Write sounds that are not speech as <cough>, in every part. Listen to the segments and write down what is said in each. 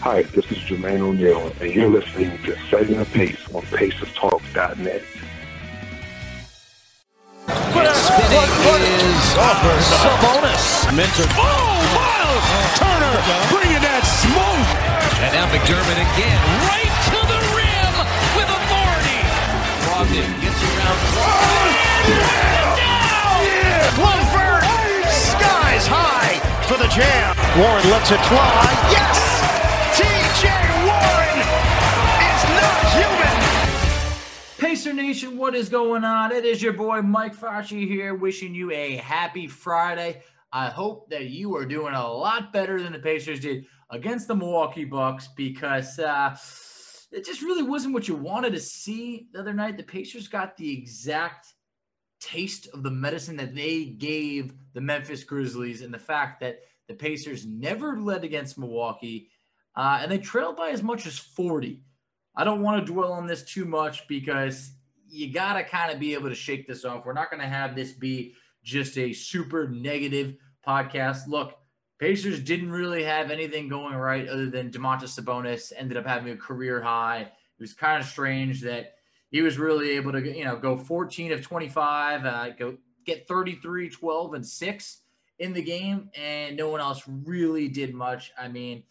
Hi, this is Jermaine O'Neal, and you're listening to Setting the Pace on PacersTalk.net. Spinning is Sabonis. Minter. Oh, Myles Turner bringing that smoke. And now McDermott again, right to the rim with authority. Brogdon gets around. Blumberg, skies high for the jam. Warren lets it fly. Yes! TJ Warren is not human. Pacer Nation, what is going on? It is your boy Mike Fauci here, wishing you a happy Friday. I hope that you are doing a lot better than the Pacers did against the Milwaukee Bucks because uh, it just really wasn't what you wanted to see the other night. The Pacers got the exact taste of the medicine that they gave the Memphis Grizzlies, and the fact that the Pacers never led against Milwaukee, uh, and they trailed by as much as 40. I don't want to dwell on this too much because you got to kind of be able to shake this off. We're not going to have this be just a super negative podcast. Look, Pacers didn't really have anything going right other than Domantas Sabonis ended up having a career high. It was kind of strange that he was really able to, you know, go 14 of 25, uh, go get 33, 12, and 6 in the game, and no one else really did much. I mean,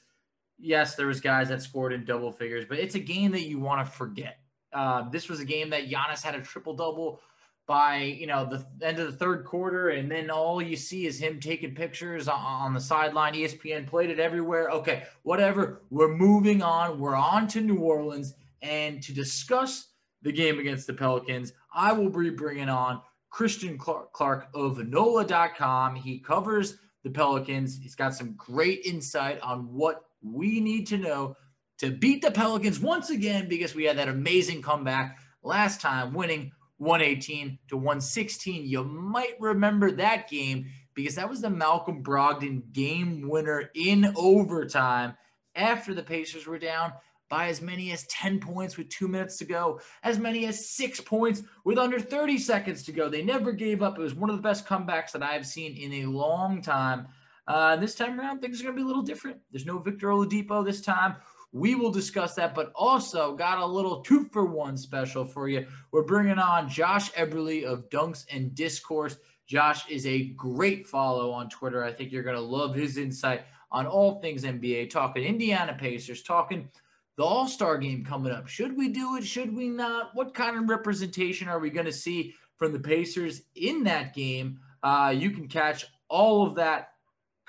yes, there was guys that scored in double figures, but it's a game that you want to forget. Uh, this was a game that Giannis had a triple double by you know the end of the third quarter, and then all you see is him taking pictures on, on the sideline. ESPN played it everywhere. Okay, whatever. We're moving on. We're on to New Orleans, and to discuss the game against the Pelicans, I will be bringing on Christian Clark, of NOLA.com. He covers the Pelicans. He's got some great insight on what we need to know to beat the Pelicans once again because we had that amazing comeback last time, winning 118 to 116. You might remember that game because that was the Malcolm Brogdon game winner in overtime after the Pacers were down by as many as 10 points with two minutes to go, as many as six points with under 30 seconds to go. They never gave up. It was one of the best comebacks that I've seen in a long time. Uh, this time around, things are going to be a little different. There's no Victor Oladipo this time. We will discuss that, but also got a little two for one special for you. We're bringing on Josh Eberly of Dunks and Discourse. Josh is a great follow on Twitter. I think you're going to love his insight on all things NBA, talking Indiana Pacers, talking the All Star game coming up. Should we do it? Should we not? What kind of representation are we going to see from the Pacers in that game? Uh, you can catch all of that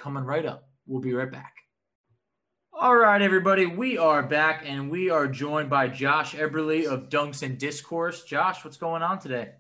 coming right up. We'll be right back. All right, everybody, we are back and we are joined by Josh Eberly of Dunks and Discourse. Josh, what's going on today?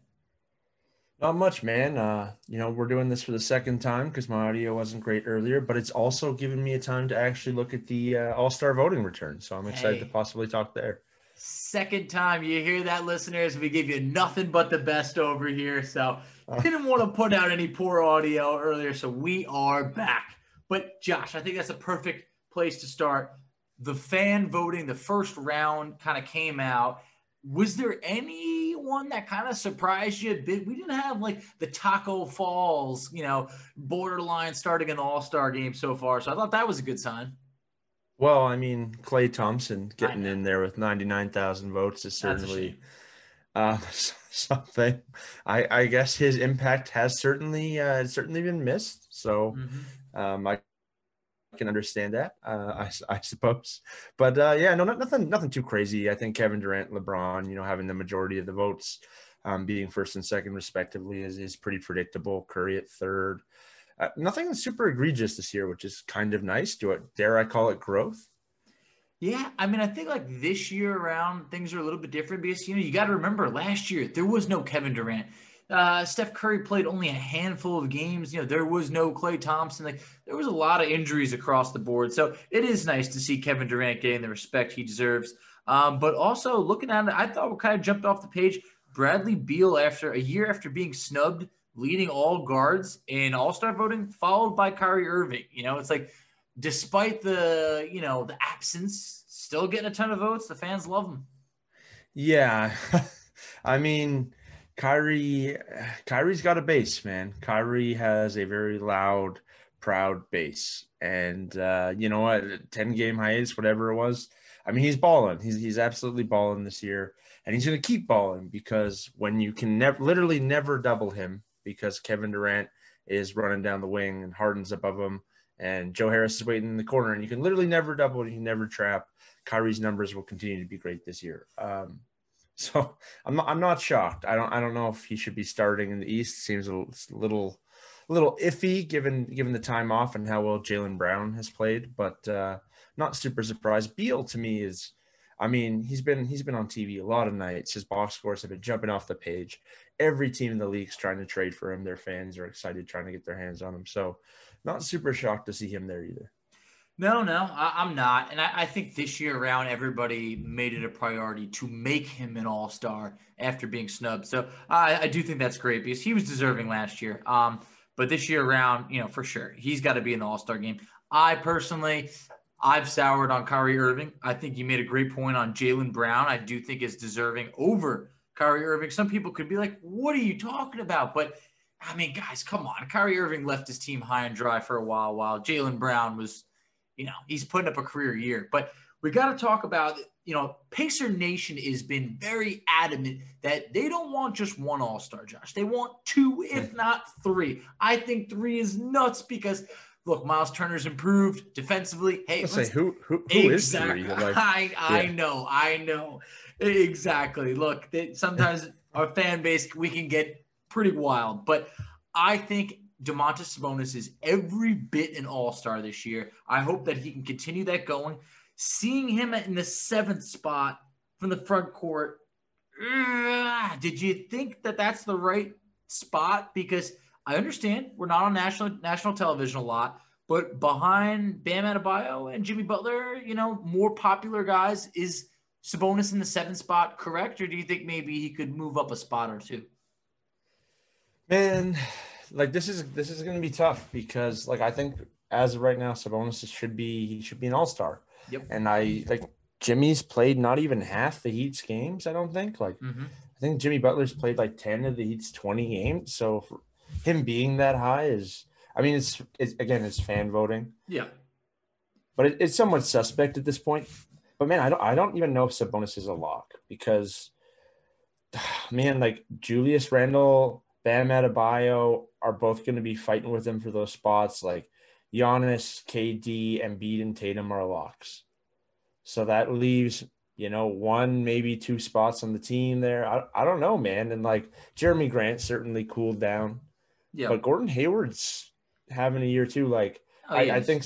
Not much, man. Uh, you know, we're doing this for the second time because my audio wasn't great earlier, but it's also given me a time to actually look at the uh, All Star voting return. So I'm excited Hey. to possibly talk there. Second time you hear that, listeners. We give you nothing but the best over here. So oh. didn't want to put out any poor audio earlier. So we are back. But Josh, I think that's a perfect place to start. The fan voting, the first round kind of came out. Was there anyone that kind of surprised you a bit? We didn't have like the Tacko Falls, you know, borderline starting an all star game so far. So I thought that was a good sign. Well, I mean, Klay Thompson getting in there with 99,000 votes is certainly uh, <laughs> something. I, I guess his impact has certainly uh, certainly been missed. So Mhm. um, I can understand that, uh, I, I suppose. But uh, yeah, no, not, nothing nothing too crazy. I think Kevin Durant, LeBron, you know, having the majority of the votes, um, being first and second respectively, is is pretty predictable. Curry at third. Uh, nothing super egregious this year, which is kind of nice. Do it? Dare I call it growth? Yeah, I mean, I think like this year around things are a little bit different because you know you got to remember last year there was no Kevin Durant. Uh, Steph Curry played only a handful of games. You know, there was no Klay Thompson. Like there was a lot of injuries across the board. So it is nice to see Kevin Durant getting the respect he deserves. Um, but also looking at it, I thought what kind of jumped off the page. Bradley Beal, after a year after being snubbed, leading all guards in All Star voting, followed by Kyrie Irving. You know, it's like despite the you know the absence, still getting a ton of votes. The fans love him. Yeah, <laughs> I mean, Kyrie, Kyrie's got a base, man. Kyrie has a very loud, proud base, and uh, you know what? Ten game hiatus, whatever it was. I mean, he's balling. He's he's absolutely balling this year, and he's going to keep balling because when you can never, literally never double him, because Kevin Durant is running down the wing and Harden's above him, and Joe Harris is waiting in the corner, and you can literally never double, you can never trap. Kyrie's numbers will continue to be great this year. Um, <laughs> so I'm not, I'm not shocked. I don't I don't know if he should be starting in the East. Seems a little little, little iffy given given the time off and how well Jaylen Brown has played, but uh, not super surprised. Beal to me is, I mean, he's been he's been on TV a lot of nights. His box scores have been jumping off the page. Every team in the league's trying to trade for him. Their fans are excited trying to get their hands on him. So, not super shocked to see him there either. No, no, I, I'm not. And I, I think this year around, everybody made it a priority to make him an all star after being snubbed. So I, I do think that's great because he was deserving last year. Um, but this year around, you know, for sure, he's got to be in the all star game. I personally, I've soured on Kyrie Irving. I think you made a great point on Jaylen Brown. I do think is deserving over Kyrie Irving. Some people could be like, what are you talking about? But I mean, guys, come on. Kyrie Irving left his team high and dry for a while, while Jaylen Brown was you know, he's putting up a career year. But we got to talk about, you know, Pacer Nation has been very adamant that they don't want just one All Star, Josh. They want two, if <laughs> not three. I think three is nuts because, look, Myles Turner's improved defensively. Hey, say let's- who who who is exactly. three? Like, <laughs> I I yeah. know, I know. Exactly. Look, they, sometimes <laughs> our fan base we can get pretty wild, but I think Domantas Sabonis is every bit an all-star this year. I hope that he can continue that going. Seeing him in the seventh spot from the front court, ugh, did you think that that's the right spot? Because I understand we're not on national national television a lot, but behind Bam Adebayo and Jimmy Butler, you know, more popular guys is Sabonis in the seventh spot correct, or do you think maybe he could move up a spot or two? Man, like this is this is going to be tough because like I think as of right now, Sabonis should be he should be an all star. Yep. And I like Jimmy's played not even half the Heat's games. I don't think like Mm-hmm. I think Jimmy Butler's played like ten of the Heat's twenty games. So for him being that high is I mean it's it's again it's fan voting, Yeah. but it, it's somewhat suspect at this point. But man, I don't I don't even know if Sabonis is a lock because <sighs> man, like Julius Randle, Bam Adebayo are both going to be fighting with him for those spots. Like Giannis, KD, Embiid, and Tatum are locks. So that leaves, you know, one, maybe two spots on the team there. I, I don't know, man. And like Jerami Grant certainly cooled down, Yeah. but Gordon Hayward's having a year too. Like Oh, I, he I think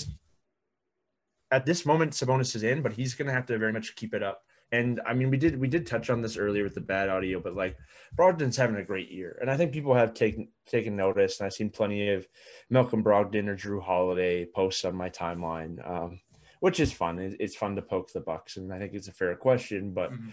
at this moment Sabonis is in, but he's going to have to very much keep it up And I mean, we did we did touch on this earlier with the bad audio, but like Brogdon's having a great year, and I think people have taken taken notice. And I've seen plenty of Malcolm Brogdon or Jrue Holiday posts on my timeline, um, which is fun. It's fun to poke the Bucks, and I think it's a fair question. But mm-hmm.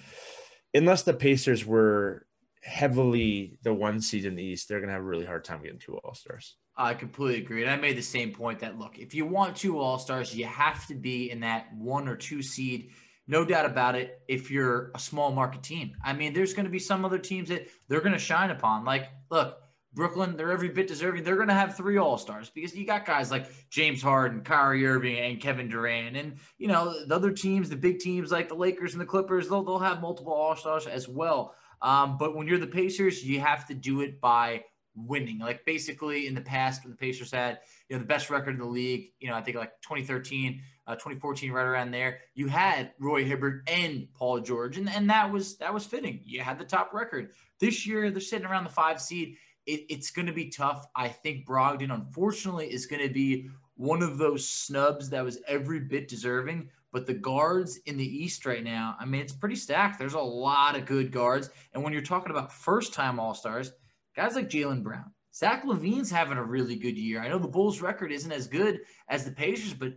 unless the Pacers were heavily the one seed in the East, they're going to have a really hard time getting two All Stars. I completely agree. And I made the same point that look, if you want two All Stars, you have to be in that one or two seed. No doubt about it. If you're a small market team, I mean, there's going to be some other teams that they're going to shine upon. Like, look, Brooklyn, they're every bit deserving. They're going to have three All Stars because you got guys like James Harden, Kyrie Irving, and Kevin Durant, and you know the other teams, the big teams like the Lakers and the Clippers, they'll they'll have multiple All Stars as well. Um, but when you're the Pacers, you have to do it by winning. Like basically in the past, when the Pacers had you know the best record in the league, you know I think like 2013, uh, 2014, right around there, you had Roy Hibbert and Paul George, and and that was that was fitting. You had the top record. This year they're sitting around the five seed. It, it's going to be tough. I think Brogdon, unfortunately, is going to be one of those snubs that was every bit deserving. But the guards in the East right now, I mean, it's pretty stacked. There's a lot of good guards. And when you're talking about first time All Stars, guys like Jaylen Brown, Zach LaVine's having a really good year. I know the Bulls' record isn't as good as the Pacers, but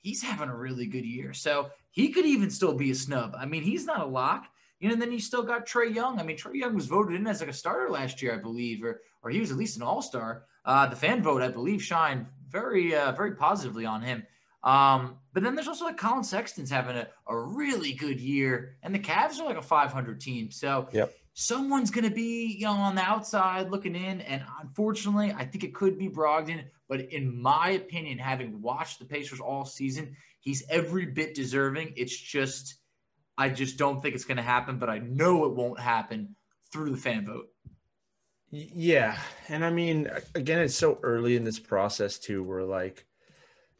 he's having a really good year. So he could even still be a snub. I mean, he's not a lock. You know, and then you still got Trae Young. I mean, Trae Young was voted in as like a starter last year, I believe, or or he was at least an All Star. Uh, the fan vote, I believe, shined very uh, very positively on him. Um, but then there's also like Collin Sexton's having a, a really good year, and the Cavs are like a 500 team. So yep. Someone's going to be you know on the outside looking in, and unfortunately, I think it could be Brogdon. But in my opinion, having watched the Pacers all season, he's every bit deserving. It's just I just don't think it's going to happen, but I know it won't happen through the fan vote. Yeah, and I mean, again, it's so early in this process too. Where like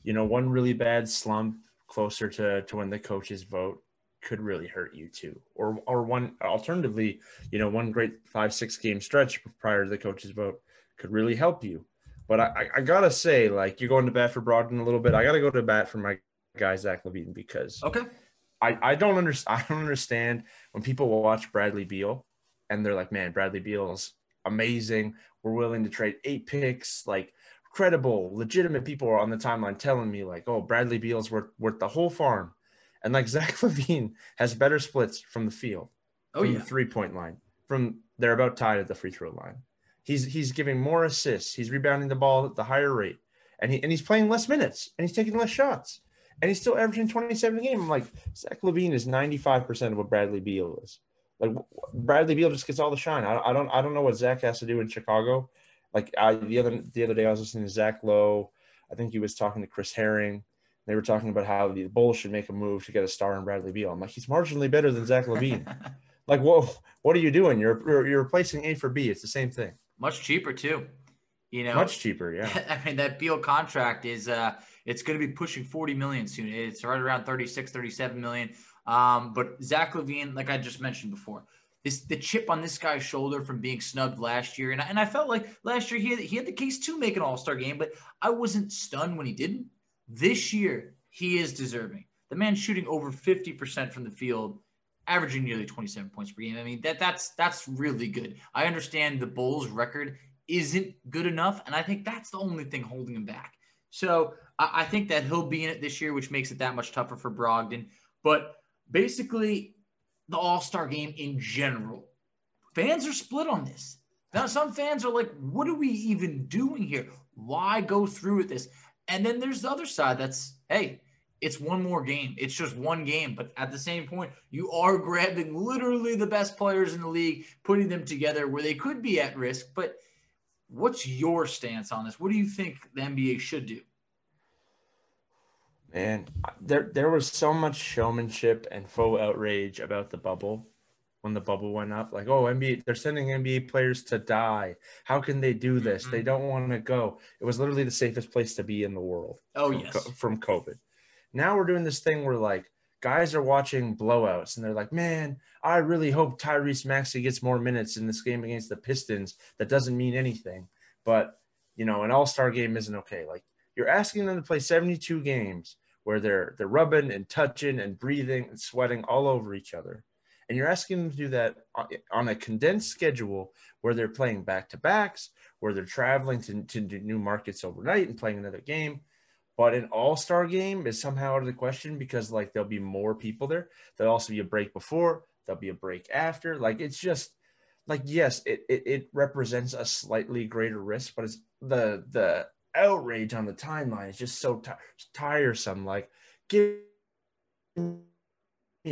you know, one really bad slump closer to, to when the coaches vote could really hurt you too. Or or one alternatively, you know, one great five, six game stretch prior to the coaches vote could really help you. But I, I gotta say, like you're going to bat for Brogdon a little bit. I gotta go to bat for my guy Zach LaVine because okay. I, I don't understand <laughs> I don't understand when people watch Bradley Beal and they're like, man, Bradley Beal's amazing. We're willing to trade eight picks. Like credible, legitimate people are on the timeline telling me like, "Oh, Bradley Beal's worth worth the whole farm," and like <laughs> Zach LaVine has better splits from the field, oh yeah, three point line. From they're about tied at the free throw line. He's he's giving more assists. He's rebounding the ball at the higher rate, and he and he's playing less minutes and he's taking less shots, and he's still averaging twenty seven a game. I'm like Zach LaVine is ninety five percent of what Bradley Beal is. Like Bradley Beal just gets all the shine. I, I don't I don't know what Zach has to do in Chicago like I, the other the other day, I was listening to Zach Lowe. I think he was talking to Chris Herring. They were talking about how the Bulls should make a move to get a star in Bradley Beal. I'm like, he's marginally better than Zach LaVine. <laughs> like, whoa, what are you doing? You're you're replacing A for B. It's the same thing. Much cheaper too. You know, much cheaper. Yeah. <laughs> I mean, that Beal contract is uh, it's going to be pushing 40 million soon. It's right around 36, 37 million. Um, but Zach LaVine, like I just mentioned before, this the chip on this guy's shoulder from being snubbed last year. And I, and I felt like last year he had, he had the case to make an All Star game, but I wasn't stunned when he didn't. This year he is deserving. The man shooting over fifty percent from the field, averaging nearly twenty seven points per game. I mean that that's that's really good. I understand the Bulls' record isn't good enough, and I think that's the only thing holding him back. So I, I think that he'll be in it this year, which makes it that much tougher for Brogdon. But basically, the All Star game in general. Fans are split on this. Now, some fans are like, what are we even doing here? Why go through with this? And then there's the other side that's, hey, it's one more game. It's just one game. But at the same point, you are grabbing literally the best players in the league, putting them together where they could be at risk. But what's your stance on this? What do you think the NBA should do? Man, there there was so much showmanship and faux outrage about the bubble when the bubble went up. Like, oh, NBA, they're sending NBA players to die. How can they do this? Mm-hmm. They don't want to go. It was literally the safest place to be in the world. Oh from, yes, from COVID. Now we're doing this thing where like guys are watching blowouts and they're like, man, I really hope Tyrese Maxey gets more minutes in this game against the Pistons. That doesn't mean anything, but you know, an All Star game isn't okay. Like you're asking them to play 72 games where they're they're rubbing and touching and breathing and sweating all over each other. And you're asking them to do that on a condensed schedule where they're playing back to backs, where they're traveling to, to new markets overnight and playing another game. But an all star game is somehow out of the question because, like, there'll be more people there. There'll also be a break before, there'll be a break after. Like, it's just like, yes, it, it, it represents a slightly greater risk, but it's the, the, outrage on the timeline is just so t- tiresome. Like, give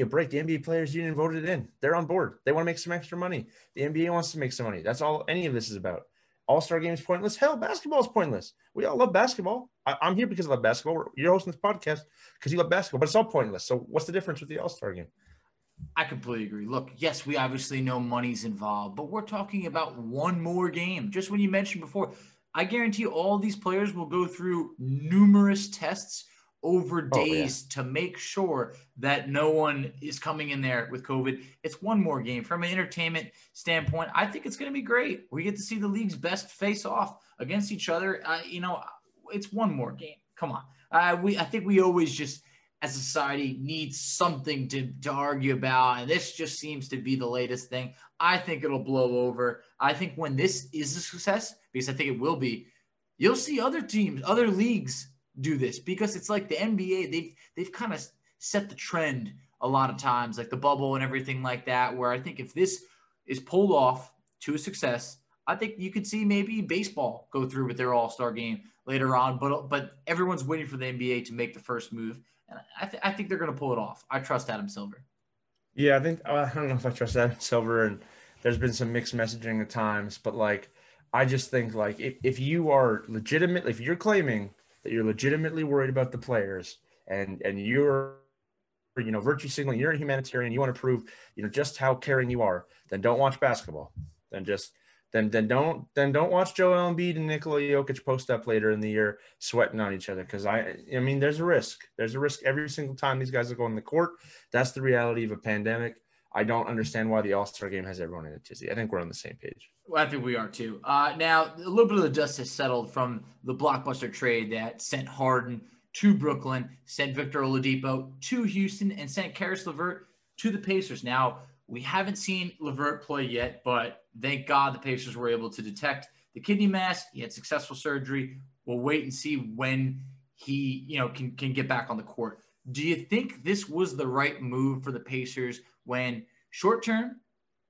a break. The NBA players union voted in. They're on board. They want to make some extra money. The NBA wants to make some money. That's all any of this is about. All Star game is pointless. Hell, basketball is pointless. We all love basketball. I, am here because I love basketball. You're hosting this podcast because you love basketball, but it's all pointless. So, what's the difference with the All Star game? I completely agree. Look, yes, we obviously know money's involved, but we're talking about one more game. Just when you mentioned before, I guarantee all these players will go through numerous tests over days oh, yeah. to make sure that no one is coming in there with COVID. It's one more game. From an entertainment standpoint, I think it's going to be great. We get to see the league's best face off against each other. Uh, you know, it's one more game. Come on. Uh, we I think we always just as a society need something to, to argue about. And this just seems to be the latest thing. I think it'll blow over. I think when this is a success, because I think it will be, you'll see other teams, other leagues do this because it's like the NBA, they've they've kind of set the trend a lot of times, like the bubble and everything like that. Where I think if this is pulled off to a success, I think you could see maybe baseball go through with their All Star game later on. But but everyone's waiting for the NBA to make the first move, and I, th- I think they're going to pull it off. I trust Adam Silver. Yeah, I think I don't know if I trust Adam Silver, and there's been some mixed messaging at times, but like I just think like if, if you are legitimate, if you're claiming that you're legitimately worried about the players and and you're you know virtue signaling you're a humanitarian you want to prove you know just how caring you are then don't watch basketball then just then then don't then don't watch Joel Embiid and Nikola Jokic post up later in the year sweating on each other because I I mean there's a risk there's a risk every single time these guys are going to the court that's the reality of a pandemic I don't understand why the All Star game has everyone in a tizzy. I think we're on the same page. Well, I think we are too. Uh, now, a little bit of the dust has settled from the blockbuster trade that sent Harden to Brooklyn, sent Victor Oladipo to Houston, and sent Caris LeVert to the Pacers. Now, we haven't seen LeVert play yet, but thank God the Pacers were able to detect the kidney mass. He had successful surgery. We'll wait and see when he, you know, can can get back on the court. Do you think this was the right move for the Pacers? when short term,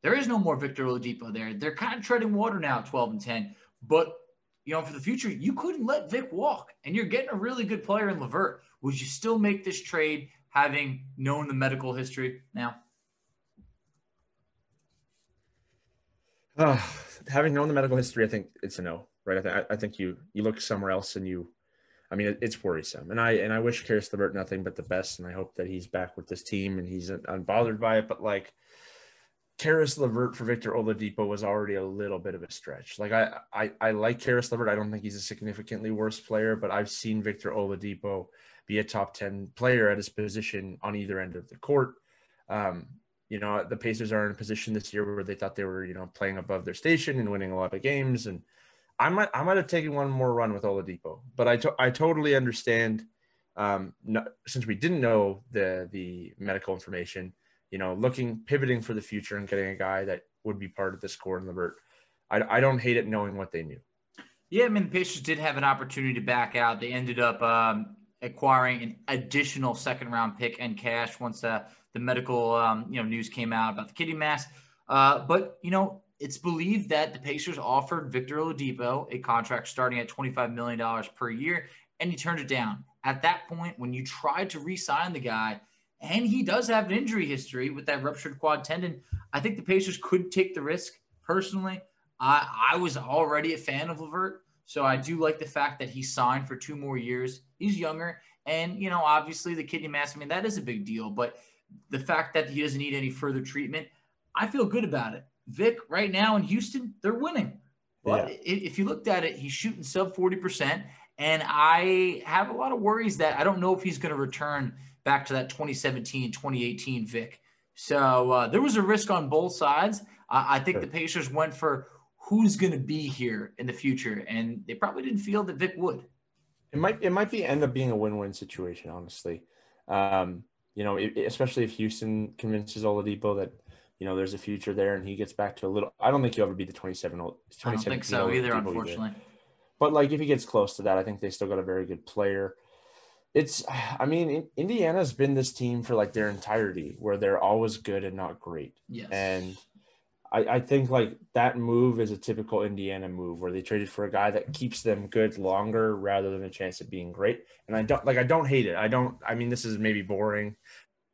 there is no more Victor Oladipo there. They're kind of treading water now, 12 and 10. But you know, for the future, you couldn't let Vic walk, and you're getting a really good player in LeVert. Would you still make this trade having known the medical history now? Uh, having known the medical history, I think it's a no, right? I, th- I think you you look somewhere else and you I mean, it, it's worrisome, and I and I wish Caris LeVert nothing but the best, and I hope that he's back with this team and he's unbothered by it. But like, Caris LeVert for Victor Oladipo was already a little bit of a stretch. Like I, I, I like Caris LeVert. I don't think he's a significantly worse player, but I've seen Victor Oladipo be a top 10 player at his position on either end of the court. Um, you know, the Pacers are in a position this year where they thought they were, you know, playing above their station and winning a lot of games. And I might I might have taken one more run with Oladipo, but I to, I totally understand. Um, no, since we didn't know the the medical information, you know, looking pivoting for the future and getting a guy that would be part of this core in LeVert, I I don't hate it knowing what they knew. Yeah, I mean, the Pacers did have an opportunity to back out. They ended up um, acquiring an additional second round pick and cash once uh, the medical um, you know news came out about the kidney mass. Uh, but you know, it's believed that the Pacers offered Victor Oladipo a contract starting at $25 million per year, and he turned it down. At that point, when you tried to re sign the guy, and he does have an injury history with that ruptured quad tendon, I think the Pacers could take the risk. Personally, I, I was already a fan of LeVert, so I do like the fact that he signed for two more years. He's younger, and, you know, obviously the kidney mass, I mean, that is a big deal, but the fact that he doesn't need any further treatment, I feel good about it. Vic right now in Houston, they're winning. But yeah. if you looked at it, he's shooting sub 40%. And I have a lot of worries that I don't know if he's going to return back to that 2017, 2018 Vic. So uh, there was a risk on both sides. Uh, I think sure. the Pacers went for who's going to be here in the future. And they probably didn't feel that Vic would. It might it might be end up being a win-win situation, honestly. Um, you know, it, especially if Houston convinces Oladipo that you know there's a future there and he gets back to a little. I don't think he'll ever be the 27 old. I don't think so either, unfortunately. Either. But like if he gets close to that, I think they still got a very good player. It's, <sighs> I mean, Indiana's been this team for like their entirety, where they're always good and not great. Yes. And I, I think like that move is a typical Indiana move, where they traded for a guy that keeps them good longer rather than a chance of being great. And I don't like, I don't hate it. I don't. I mean, this is maybe boring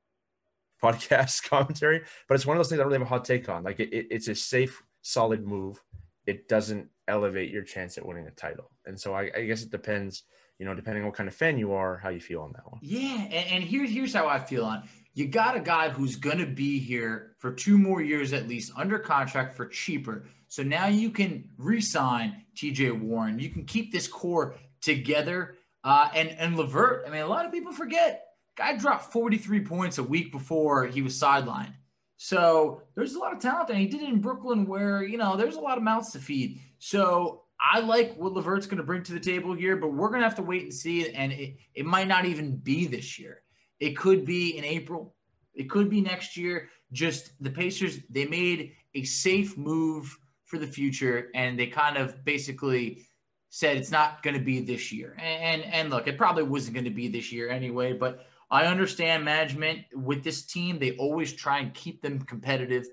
<laughs> podcast <laughs> commentary, but it's one of those things I don't really have a hot take on. Like, it, it, it's a safe, solid move. It doesn't elevate your chance at winning a title. And so I, I guess it depends you know, depending on what kind of fan you are, how you feel on that one. Yeah, and, and here's here's how I feel on. You got a guy who's gonna be here for two more years at least, under contract for cheaper. So now you can re-sign TJ Warren. You can keep this core together. Uh, and and LeVert, I mean, a lot of people forget. Guy dropped 43 points a week before he was sidelined. So there's a lot of talent, and he did it in Brooklyn, where you know there's a lot of mouths to feed. So I like what LeVert's going to bring to the table here, but we're going to have to wait and see. And it, it might not even be this year. It could be in April. It could be next year. Just the Pacers, they made a safe move for the future, and they kind of basically said it's not going to be this year. And, and, and look, it probably wasn't going to be this year anyway. But I understand management with this team; they always try and keep them competitive.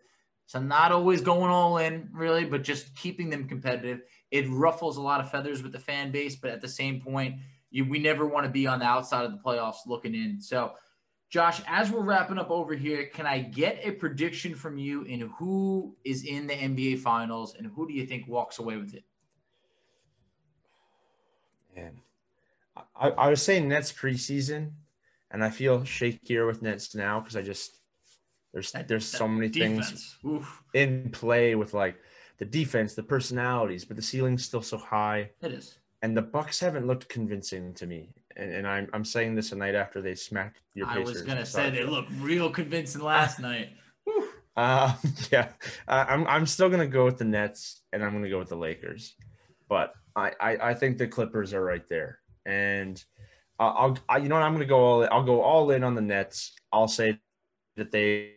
So not always going all in, really, but just keeping them competitive. It ruffles a lot of feathers with the fan base, but at the same point, you, we never want to be on the outside of the playoffs looking in. So, Josh, as we're wrapping up over here, can I get a prediction from you in who is in the NBA Finals and who do you think walks away with it? Man, I, I was saying Nets preseason, and I feel shakier with Nets now because I just there's that, there's so many defense. things Oof. in play with like the defense, the personalities, but the ceiling's still so high. It is. And the Bucks haven't looked convincing to me. And, and I'm, I'm saying this a night after they smacked your Pacers. I was gonna say they looked real convincing last night. Uh, <laughs> yeah, uh, I'm I'm still gonna go with the Nets, and I'm gonna go with the Lakers, but I I, I think the Clippers are right there, and I'll I, you know what I'm gonna go all I'll go all in on the Nets. I'll say that they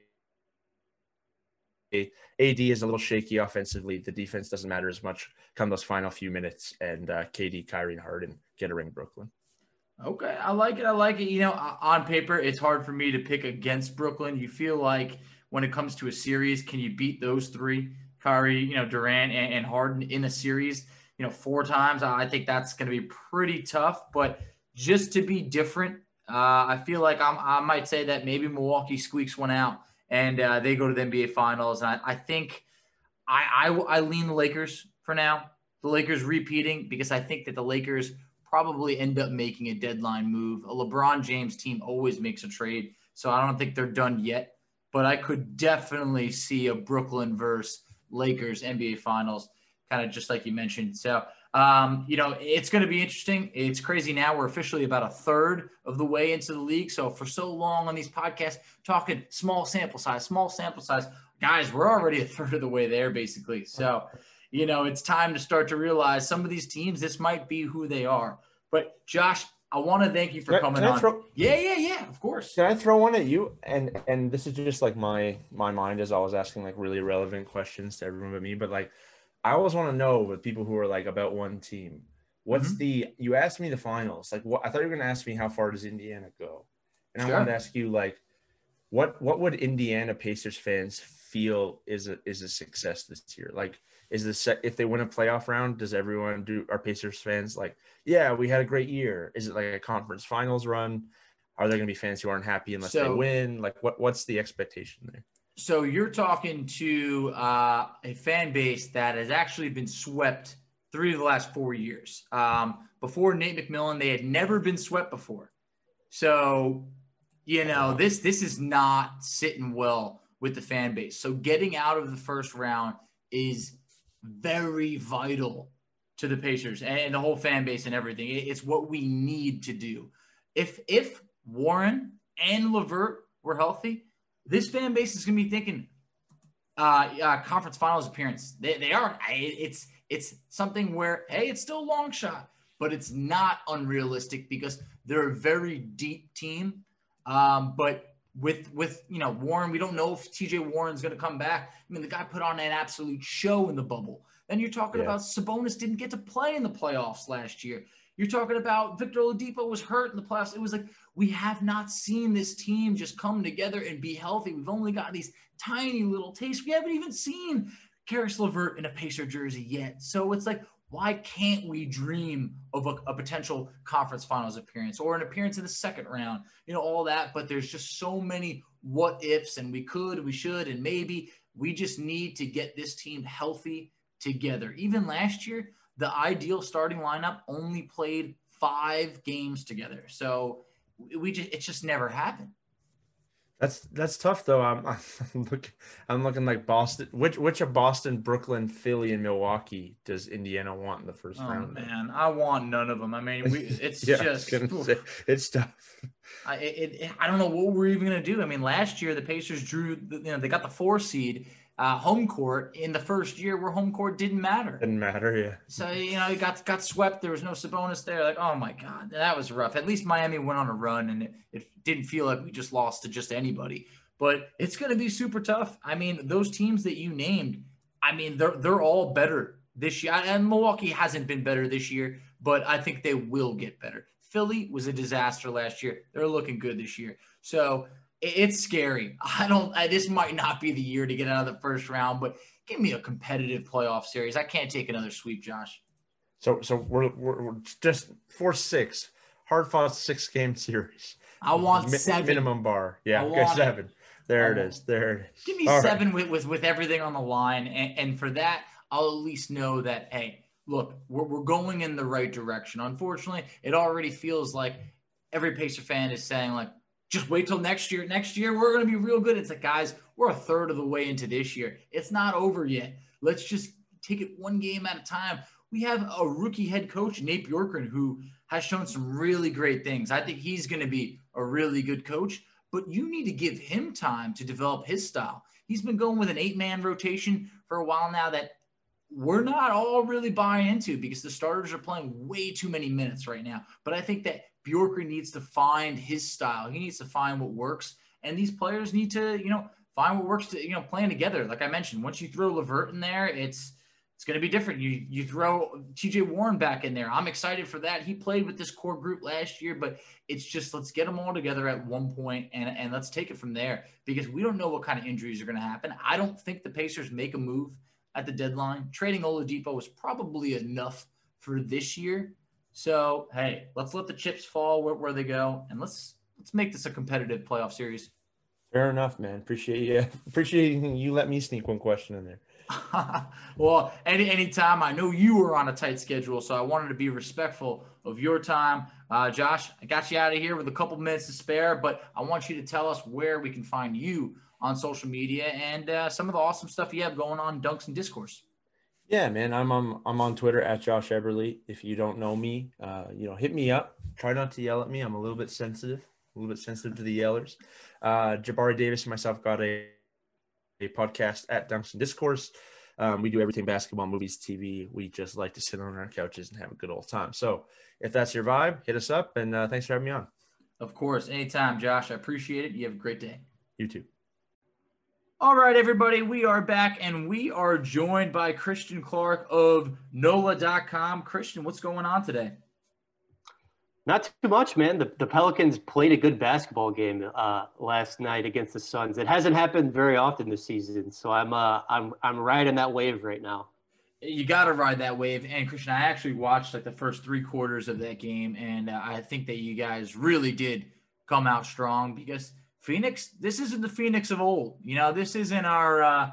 AD is a little shaky offensively. The defense doesn't matter as much come those final few minutes, and uh, KD, Kyrie, and Harden get a ring Brooklyn. Okay, I like it. I like it. You know, on paper, it's hard for me to pick against Brooklyn. You feel like when it comes to a series, can you beat those three, Kyrie, you know, Durant, and, and Harden in a series? You know, four times. I think that's going to be pretty tough. But just to be different, uh, I feel like I'm, I might say that maybe Milwaukee squeaks one out and uh, they go to the NBA Finals. And I, I think I, I, I lean the Lakers for now. The Lakers repeating because I think that the Lakers probably end up making a deadline move. A LeBron James team always makes a trade, so I don't think they're done yet. But I could definitely see a Brooklyn versus Lakers NBA Finals, kind of just like you mentioned. So um, you know, it's going to be interesting. It's crazy now. We're officially about a third of the way into the league. So for so long on these podcasts, talking small sample size, small sample size, guys, we're already a third of the way there, basically. So, you know, it's time to start to realize some of these teams, this might be who they are. But Josh, I want to thank you for coming on. Throw, yeah, yeah, yeah. Of course. Can I throw one at you? And and this is just like my my mind is always asking like really relevant questions to everyone but me. But like I always want to know with people who are like about one team. What's mm-hmm. the you asked me the finals? Like what I thought you were gonna ask me how far does Indiana go? And sure. I wanted to ask you like what what would Indiana Pacers fans feel is a is a success this year? Like is the set if they win a playoff round, does everyone do our Pacers fans like, yeah, we had a great year? Is it like a conference finals run? Are there gonna be fans who aren't happy unless so, they win? Like what what's the expectation there? So you're talking to uh, a fan base that has actually been swept three of the last four years. Um, before Nate McMillan, they had never been swept before. So, you know, this this is not sitting well with the fan base. So getting out of the first round is very vital to the Pacers and the whole fan base and everything. It's what we need to do. If if Warren and LeVert were healthy, this fan base is going to be thinking uh, uh, conference finals appearance. They, they are. It's it's something where hey, it's still a long shot. but it's not unrealistic because they're a very deep team. Um, but with with you know Warren, we don't know if TJ Warren's going to come back. I mean, the guy put on an absolute show in the bubble. Then you're talking yeah. about Sabonis didn't get to play in the playoffs last year. You're talking about Victor Oladipo was hurt in the playoffs. It was like we have not seen this team just come together and be healthy. We've only got these tiny little tastes. We haven't even seen Caris LeVert in a Pacer jersey yet. So it's like, why can't we dream of a, a, potential conference finals appearance or an appearance in the second round? You know, all that. But there's just so many what ifs, and we could, we should, and maybe we just need to get this team healthy together. Even last year, the ideal starting lineup only played five games together. So we just, it just never happened. That's that's tough though. I'm, I'm looking I'm looking like Boston. Which which of Boston, Brooklyn, Philly, and Milwaukee does Indiana want in the first oh, round? Man, I want none of them. I mean, we, <laughs> it's yeah, just say, it's tough. I it, it, I don't know what we're even gonna do. I mean, last year the Pacers drew. You know, they got the four seed. Uh, home court in the first year where home court didn't matter. Didn't matter, yeah. So you know, it got got swept. There was no Sabonis there. Like, oh my god, that was rough. At least Miami went on a run, and it, it didn't feel like we just lost to just anybody. But it's going to be super tough. I mean, those teams that you named, I mean, they're they're all better this year. And Milwaukee hasn't been better this year, but I think they will get better. Philly was a disaster last year. They're looking good this year. So it's scary. <laughs> I don't. I, this might not be the year to get out of the first round, but give me a competitive playoff series. I can't take another sweep, Josh. So, so we're we're, we're just four six hard fought six game series. I want Mi- seven minimum bar. Yeah, okay, seven. It. There it is. There it is. Give me All seven right. with, with, with everything on the line, and, and for that, I'll at least know that hey, look, we're we're going in the right direction. Unfortunately, it already feels like every Pacer fan is saying like, just wait till next year. Next year we're going to be real good. It's like, guys, we're a third of the way into this year. It's not over yet. Let's just take it one game at a time. We have a rookie head coach, Nate Bjorkgren, who has shown some really great things. I think he's going to be a really good coach but you need to give him time to develop his style. He's been going with an eight man rotation for a while now that we're not all really buying into because the starters are playing way too many minutes right now. But I think that Bjorkgren needs to find his style. He needs to find what works. And these players need to, you know, find what works to, you know, playing together. Like I mentioned, once you throw LeVert in there, it's it's going to be different. You you throw TJ Warren back in there. I'm excited for that. He played with this core group last year, but it's just let's get them all together at one point and and let's take it from there because we don't know what kind of injuries are going to happen. I don't think the Pacers make a move at the deadline. Trading Oladipo was probably enough for this year. So hey, let's let the chips fall where, where they go, and let's let's make this a competitive playoff series. Fair enough, man. Appreciate you. <laughs> Appreciate you let me sneak one question in there. <laughs> well, any anytime I know you were on a tight schedule, so I wanted to be respectful of your time. Uh, Josh, I got you out of here with a couple minutes to spare, but I want you to tell us where we can find you on social media and uh, some of the awesome stuff you have going on Dunks and Discourse. Yeah, man, I'm on I'm on Twitter at Josh Eberly. If you don't know me, uh, you know, hit me up. Try not to yell at me. I'm a little bit sensitive, a little bit sensitive to the yellers. Uh, Jabari Davis and myself got a a podcast at Dunks and Discourse. Um, we do everything basketball, movies, TV. We just like to sit on our couches and have a good old time. So if that's your vibe, hit us up. And uh, thanks for having me on. Of course. Anytime, Josh. I appreciate it. You have a great day. You too. All right, everybody, we are back and we are joined by Christian Clark of NOLA.com. Christian, what's going on today? Not too much, man. The, the Pelicans played a good basketball game uh, last night against the Suns. It hasn't happened very often this season, so I'm uh, I'm I'm riding that wave right now. You got to ride that wave. And Christian, I actually watched like the first three quarters of that game, and uh, I think that you guys really did come out strong because Phoenix. This isn't the Phoenix of old. You know, this isn't our uh,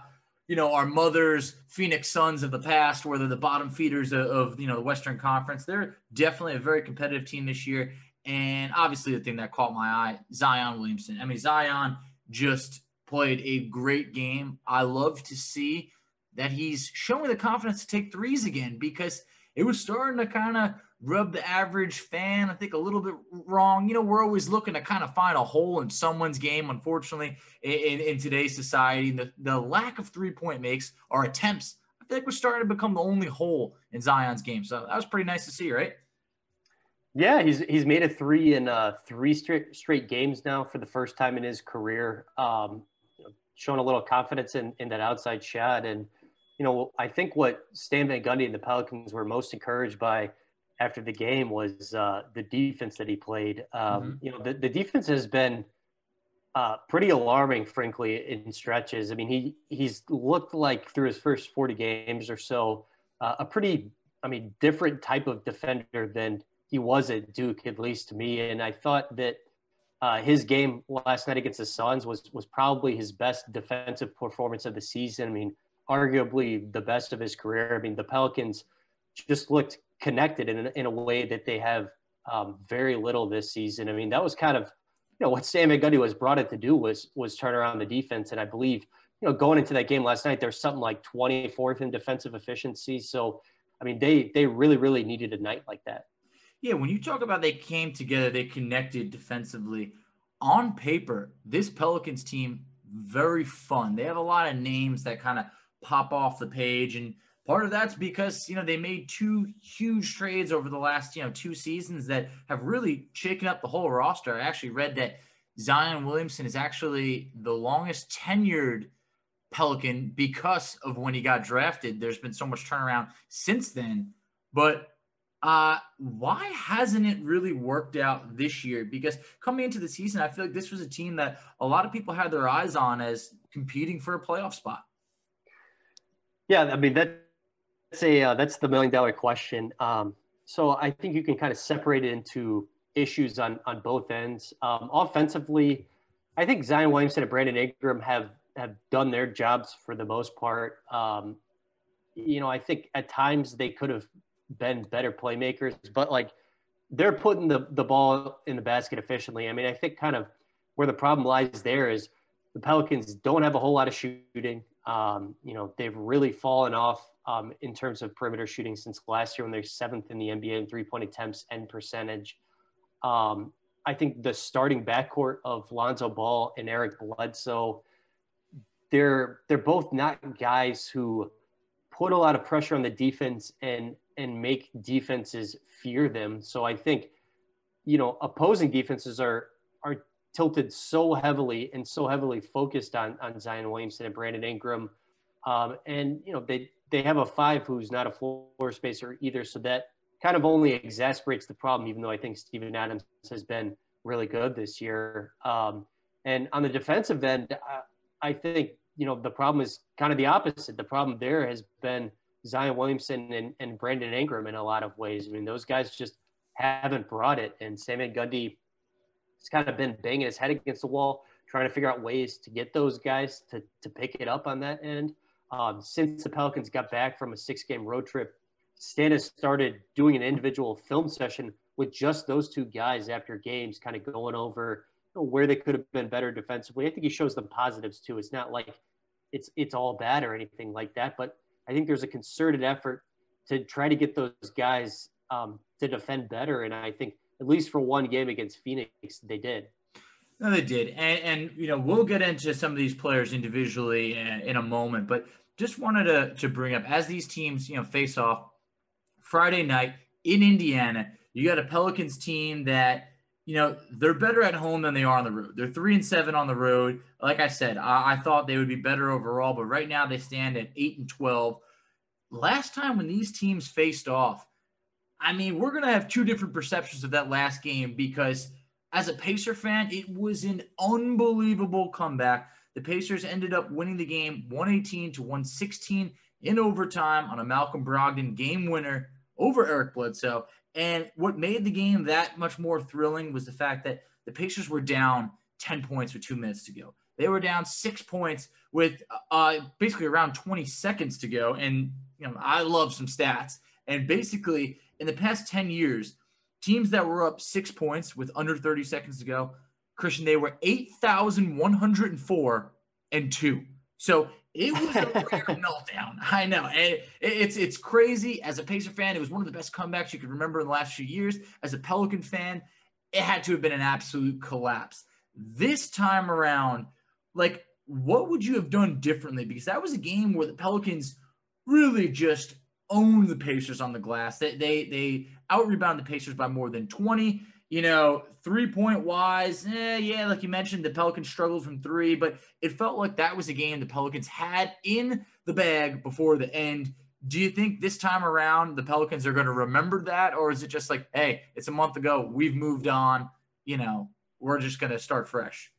you know, our mother's Phoenix Suns of the past, where they're the bottom feeders of, of, you know, the Western Conference. They're definitely a very competitive team this year. And obviously, the thing that caught my eye, Zion Williamson. I mean, Zion just played a great game. I love to see that he's showing the confidence to take threes again because it was starting to kind of rub the average fan, I think, a little bit wrong. You know, we're always looking to kind of find a hole in someone's game. Unfortunately, in, in today's society, the, the lack of three point makes or attempts, I feel like we're starting to become the only hole in Zion's game. So that was pretty nice to see, right? Yeah, he's he's made a three in uh, three straight straight games now for the first time in his career. Um, showing a little confidence in, in that outside shot, and you know, I think what Stan Van Gundy and the Pelicans were most encouraged by after the game was uh, the defense that he played. Um, mm-hmm. You know, the, the defense has been uh, pretty alarming, frankly, in stretches. I mean, he he's looked like through his first 40 games or so uh, a pretty, I mean, different type of defender than he was at Duke, at least to me. And I thought that uh, his game last night against the Suns was was probably his best defensive performance of the season. I mean, arguably the best of his career. I mean, the Pelicans just looked connected in, in a way that they have um, very little this season. I mean, that was kind of you know what Stan Van Gundy was brought in to do was was turn around the defense, and I believe you know going into that game last night, there's something like 24th in defensive efficiency. So, I mean, they they really really needed a night like that. Yeah, when you talk about they came together, they connected defensively. On paper, this Pelicans team very fun. They have a lot of names that kind of pop off the page, and part of that's because you know they made two huge trades over the last you know two seasons that have really shaken up the whole roster. I actually read that Zion Williamson is actually the longest tenured Pelican because of when he got drafted. There's been so much turnaround since then, but uh, why hasn't it really worked out this year? Because coming into the season, I feel like this was a team that a lot of people had their eyes on as competing for a playoff spot. Yeah, I mean that's a uh, that's the million dollar question. Um, so I think you can kind of separate it into issues on on both ends. Um, offensively, I think Zion Williamson and Brandon Ingram have have done their jobs for the most part. Um, you know, I think at times they could have been better playmakers, but like they're putting the, the ball in the basket efficiently. I mean, I think kind of where the problem lies there is the Pelicans don't have a whole lot of shooting. Um, you know, they've really fallen off um, in terms of perimeter shooting since last year when they're seventh in the NBA in three point attempts and percentage. Um, I think the starting backcourt of Lonzo Ball and Eric Bledsoe, they're they're both not guys who put a lot of pressure on the defense and and make defenses fear them. So I think, you know, opposing defenses are are tilted so heavily and so heavily focused on on Zion Williamson and Brandon Ingram, um, and you know they they have a five who's not a floor spacer either. So that kind of only exasperates the problem. Even though I think Steven Adams has been really good this year, um, and on the defensive end, I, I think you know the problem is kind of the opposite. The problem there has been Zion Williamson and, and Brandon Ingram in a lot of ways. I mean, those guys just haven't brought it. And Stan Van Gundy has kind of been banging his head against the wall, trying to figure out ways to get those guys to, to pick it up on that end. Um, since the Pelicans got back from a six game road trip, Stan has started doing an individual film session with just those two guys after games, kind of going over you know, where they could have been better defensively. I think he shows them positives too. It's not like it's it's all bad or anything like that, but I think there's a concerted effort to try to get those guys um, to defend better. And I think at least for one game against Phoenix, they did. No, they did, and, and you know we'll get into some of these players individually in, a moment, but just wanted to to bring up as these teams you know face off Friday night in Indiana. You got a Pelicans team that you know, they're better at home than they are on the road. They're three and seven on the road. Like I said, I, I, thought they would be better overall, but right now they stand at eight and 12. Last time when these teams faced off, I mean, we're going to have two different perceptions of that last game because as a Pacer fan, it was an unbelievable comeback. The Pacers ended up winning the game 118 to 116 in overtime on a Malcolm Brogdon game winner over Eric Bledsoe. And what made the game that much more thrilling was the fact that the Pacers were down 10 points with two minutes to go. They were down six points with uh, basically around 20 seconds to go. And, you know, I love some stats. And basically, in the past 10 years, teams that were up six points with under 30 seconds to go, Christian, they were 8,104 and two. So it was a <laughs> rare meltdown. I know. And it's it's crazy. As a Pacer fan, it was one of the best comebacks you could remember in the last few years. As a Pelican fan, it had to have been an absolute collapse. This time around, like, what would you have done differently? Because that was a game where the Pelicans really just owned the Pacers on the glass. They they they out the Pacers by more than 20. You know, three point wise, eh, yeah, like you mentioned, the Pelicans struggled from three, but it felt like that was a game the Pelicans had in the bag before the end. Do you think this time around the Pelicans are going to remember that, or is it just like, hey, it's a month ago, we've moved on, you know, we're just going to start fresh?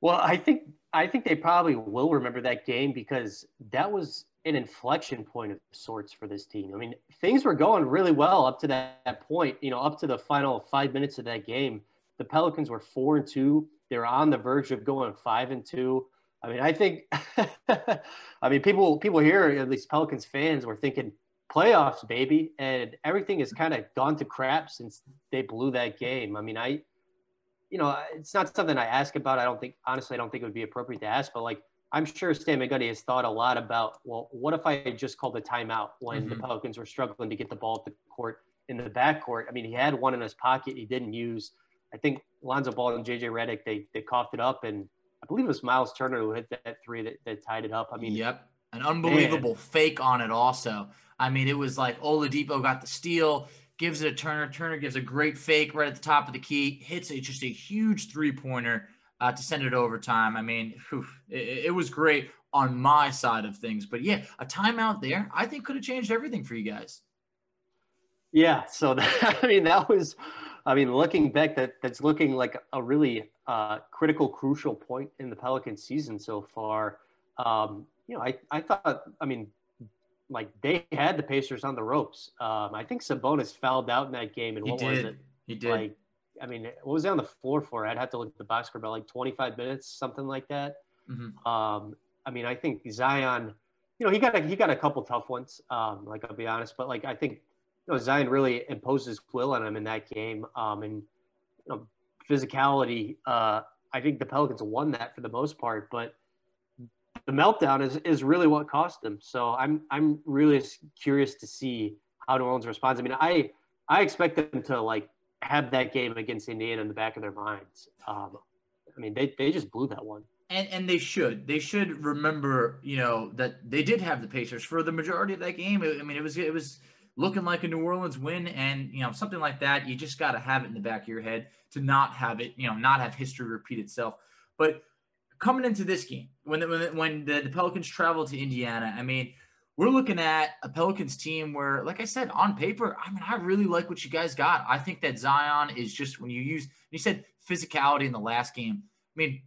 Well, I think I think they probably will remember that game because that was an inflection point of sorts for this team. I mean, things were going really well up to that, that point. You know, up to the final five minutes of that game, the Pelicans were four and two. They were on the verge of going five and two. I mean, I think, <laughs> I mean, people people here, at least Pelicans fans, were thinking playoffs, baby, and everything has kind of gone to crap since they blew that game. I mean, I, you know, it's not something I ask about. I don't think, honestly, I don't think it would be appropriate to ask, but like I'm sure Stan Van Gundy has thought a lot about, well, what if I had just called a timeout when mm-hmm. the Pelicans were struggling to get the ball at the court in the backcourt? I mean, he had one in his pocket he didn't use. I think Lonzo Ball and JJ Redick, they, they coughed it up. And I believe it was Myles Turner who hit that three that, that tied it up. I mean, yep. An unbelievable man. fake on it also. I mean, it was like Oladipo got the steal, gives it a Turner. Turner gives a great fake right at the top of the key, hits it just a huge three pointer uh, to send it overtime. I mean, whew, it, it, was great on my side of things. But yeah, a timeout there, I think could have changed everything for you guys. Yeah. So <laughs> that, I mean, that was, I mean, looking back, that that's looking like a really uh, critical, crucial point in the Pelican season so far. Um, you know, I, I thought, I mean, like they had the Pacers on the ropes. Um, I think Sabonis fouled out in that game, and what was it? He did. Like I mean, what was he on the floor for? I'd have to look at the box score, about like 25 minutes, something like that. Mm-hmm. Um, I mean, I think Zion, you know, he got a, he got a couple tough ones. Um, like I'll be honest, but like I think you know Zion really imposed his will on him in that game. Um, and you know, physicality, uh, I think the Pelicans won that for the most part, but the meltdown is is really what cost them. So I'm I'm really curious to see how New Orleans responds. I mean, I I expect them to like have that game against Indiana in the back of their minds. Um, I mean, they, they just blew that one. And, and they should. They should remember, you know, that they did have the Pacers for the majority of that game. I mean, it was it was looking like a New Orleans win, and you know, something like that. You just got to have it in the back of your head to not have it, you know, not have history repeat itself. But coming into this game, when the, when the, when the, the Pelicans traveled to Indiana, I mean, we're looking at a Pelicans team where, like I said, on paper, I mean, I really like what you guys got. I think that Zion is just when you use, you said physicality in the last game. I mean,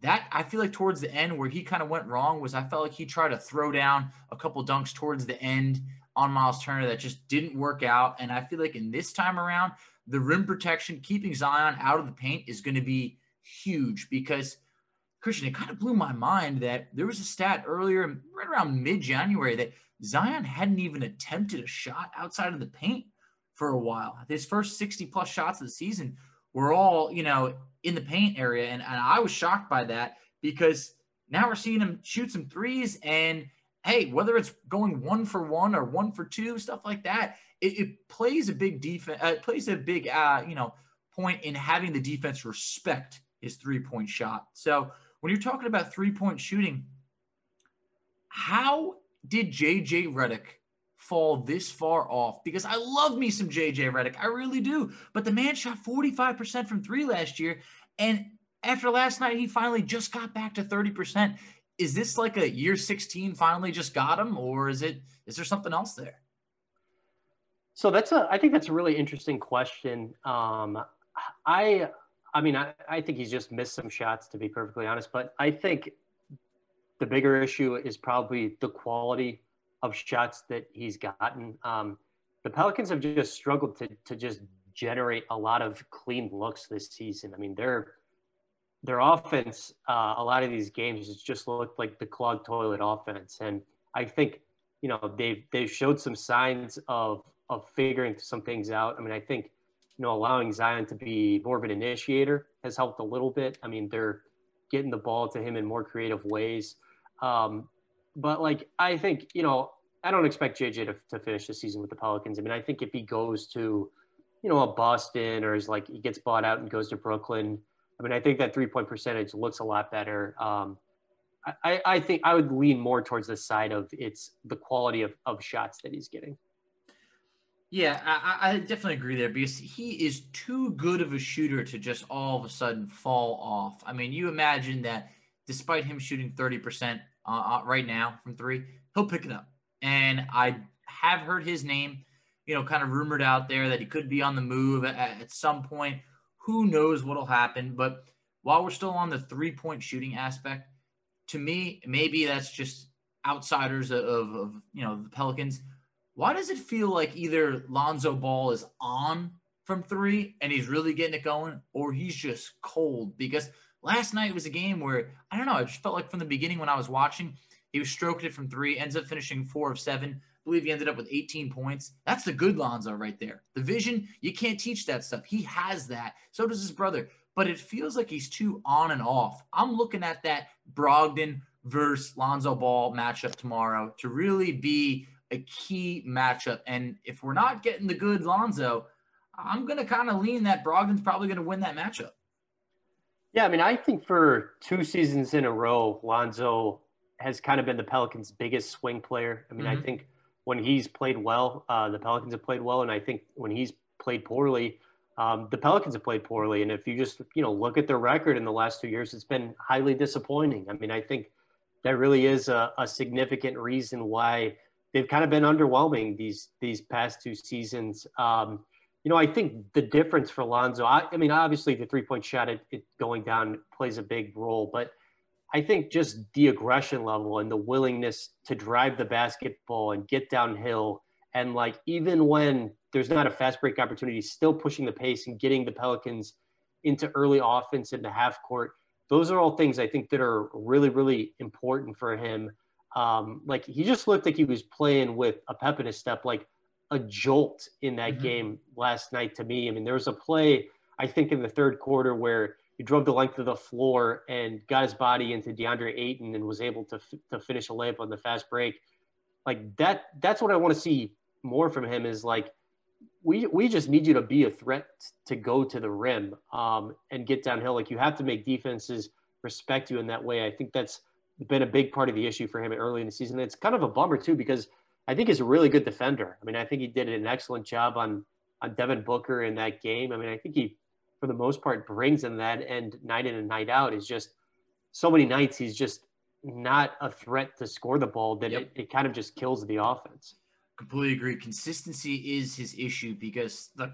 that I feel like towards the end where he kind of went wrong was I felt like he tried to throw down a couple dunks towards the end on Myles Turner that just didn't work out. And I feel like in this time around, the rim protection, keeping Zion out of the paint is going to be huge because Christian, it kind of blew my mind that there was a stat earlier, right around mid January, that Zion hadn't even attempted a shot outside of the paint for a while. His first 60 plus shots of the season were all, you know, in the paint area. And, and I was shocked by that because now we're seeing him shoot some threes. And hey, whether it's going one for one or one for two, stuff like that, it, it plays a big defense, uh, it plays a big, uh, you know, point in having the defense respect his three point shot. So, when you're talking about three point shooting, how did JJ Redick fall this far off? Because I love me some JJ Redick. I really do. But the man shot 45% from three last year. And after last night, he finally just got back to 30%. Is this like a year 16 finally just got him, or is it is there something else there? So that's a I think that's a really interesting question. Um, I I mean, I, I think he's just missed some shots, to be perfectly honest. But I think the bigger issue is probably the quality of shots that he's gotten. Um, the Pelicans have just struggled to to just generate a lot of clean looks this season. I mean, their their offense, uh, a lot of these games, has just looked like the clogged toilet offense. And I think you know they've they've showed some signs of of figuring some things out. I mean, I think you know, allowing Zion to be more of an initiator has helped a little bit. I mean, they're getting the ball to him in more creative ways. Um, but like, I think, you know, I don't expect JJ to, to finish the season with the Pelicans. I mean, I think if he goes to, you know, a Boston or is like he gets bought out and goes to Brooklyn, I mean, I think that three point percentage looks a lot better. Um, I, I think I would lean more towards the side of it's the quality of, of shots that he's getting. Yeah, I, I, definitely agree there because he is too good of a shooter to just all of a sudden fall off. I mean, you imagine that despite him shooting 30% uh, uh, right now from three, he'll pick it up. And I have heard his name, you know, kind of rumored out there that he could be on the move at, at some point. Who knows what'll happen? But while we're still on the three point shooting aspect, to me, maybe that's just outsiders of, of you know the Pelicans why does it feel like either Lonzo Ball is on from three and he's really getting it going, or he's just cold? Because last night was a game where I don't know, I just felt like from the beginning when I was watching, he was stroking it from three, ends up finishing four of seven. I believe he ended up with 18 points. That's the good Lonzo right there. The vision, you can't teach that stuff. He has that. So does his brother. But it feels like he's too on and off. I'm looking at that Brogdon versus Lonzo Ball matchup tomorrow to really be a key matchup. And if we're not getting the good Lonzo, I'm going to kind of lean that Brogdon's probably going to win that matchup. Yeah, I mean, I think for two seasons in a row, Lonzo has kind of been the Pelicans' biggest swing player. I mean, mm-hmm. I think when he's played well, uh, the Pelicans have played well, and I think when he's played poorly, um, the Pelicans have played poorly. And if you just you know look at their record in the last two years, it's been highly disappointing. I mean, I think that really is a, a significant reason why they've kind of been underwhelming these these past two seasons. Um, you know, I think the difference for Lonzo, I, I mean, obviously the three point shot it, it, going down plays a big role, but I think just the aggression level and the willingness to drive the basketball and get downhill, and like even when there's not a fast break opportunity, still pushing the pace and getting the Pelicans into early offense in the half court. Those are all things I think that are really, really important for him. Um, like he just looked like he was playing with a pep in his step, like a jolt in that mm-hmm. game last night to me. I mean, there was a play, I think, in the third quarter where he drove the length of the floor and got his body into DeAndre Ayton and was able to, to finish a layup on the fast break. Like that, that's what I want to see more from him is like, we, we just need you to be a threat to go to the rim um, and get downhill. Like you have to make defenses respect you in that way. I think that's been a big part of the issue for him early in the season. It's kind of a bummer too because I think he's a really good defender. I mean, I think he did an excellent job on on Devin Booker in that game. I mean, I think he, for the most part, brings in that and night in and night out is just so many nights he's just not a threat to score the ball that yep. it, it kind of just kills the offense. Completely agree. Consistency is his issue because the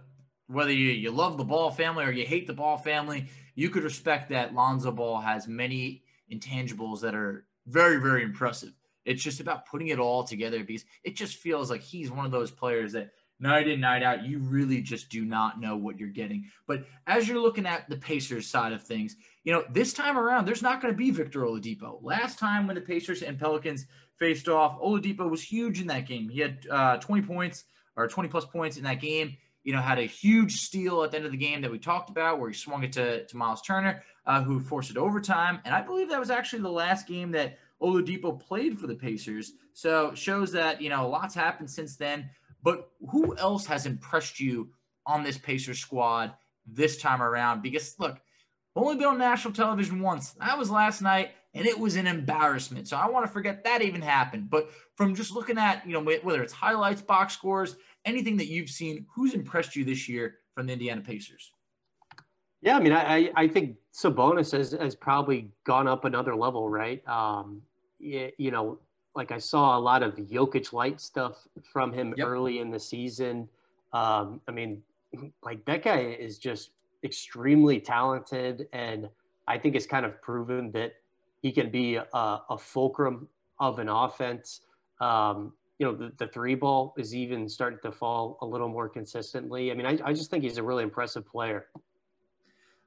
whether you, you love the ball family or you hate the ball family, you could respect that Lonzo Ball has many intangibles that are very, very impressive. It's just about putting it all together because it just feels like he's one of those players that night in, night out, you really just do not know what you're getting. But as you're looking at the Pacers side of things, you know, this time around, there's not going to be Victor Oladipo. Last time when the Pacers and Pelicans faced off, Oladipo was huge in that game. He had uh, 20 points or 20 plus points in that game you know, had a huge steal at the end of the game that we talked about where he swung it to, to Myles Turner, uh, who forced it overtime. And I believe that was actually the last game that Oladipo played for the Pacers. So shows that, you know, a lots happened since then. But who else has impressed you on this Pacers squad this time around? Because look, only been on national television once. That was last night, and it was an embarrassment. So I want to forget that even happened. But from just looking at, you know, whether it's highlights, box scores, anything that you've seen, who's impressed you this year from the Indiana Pacers? Yeah, I mean, I, I think Sabonis has, has probably gone up another level, right? Um, you, you know, like I saw a lot of Jokic light stuff from him yep. early in the season. Um, I mean, like that guy is just extremely talented, and I think it's kind of proven that he can be a, a fulcrum of an offense. Um, you know, the, the three ball is even starting to fall a little more consistently. I mean, I, I just think he's a really impressive player.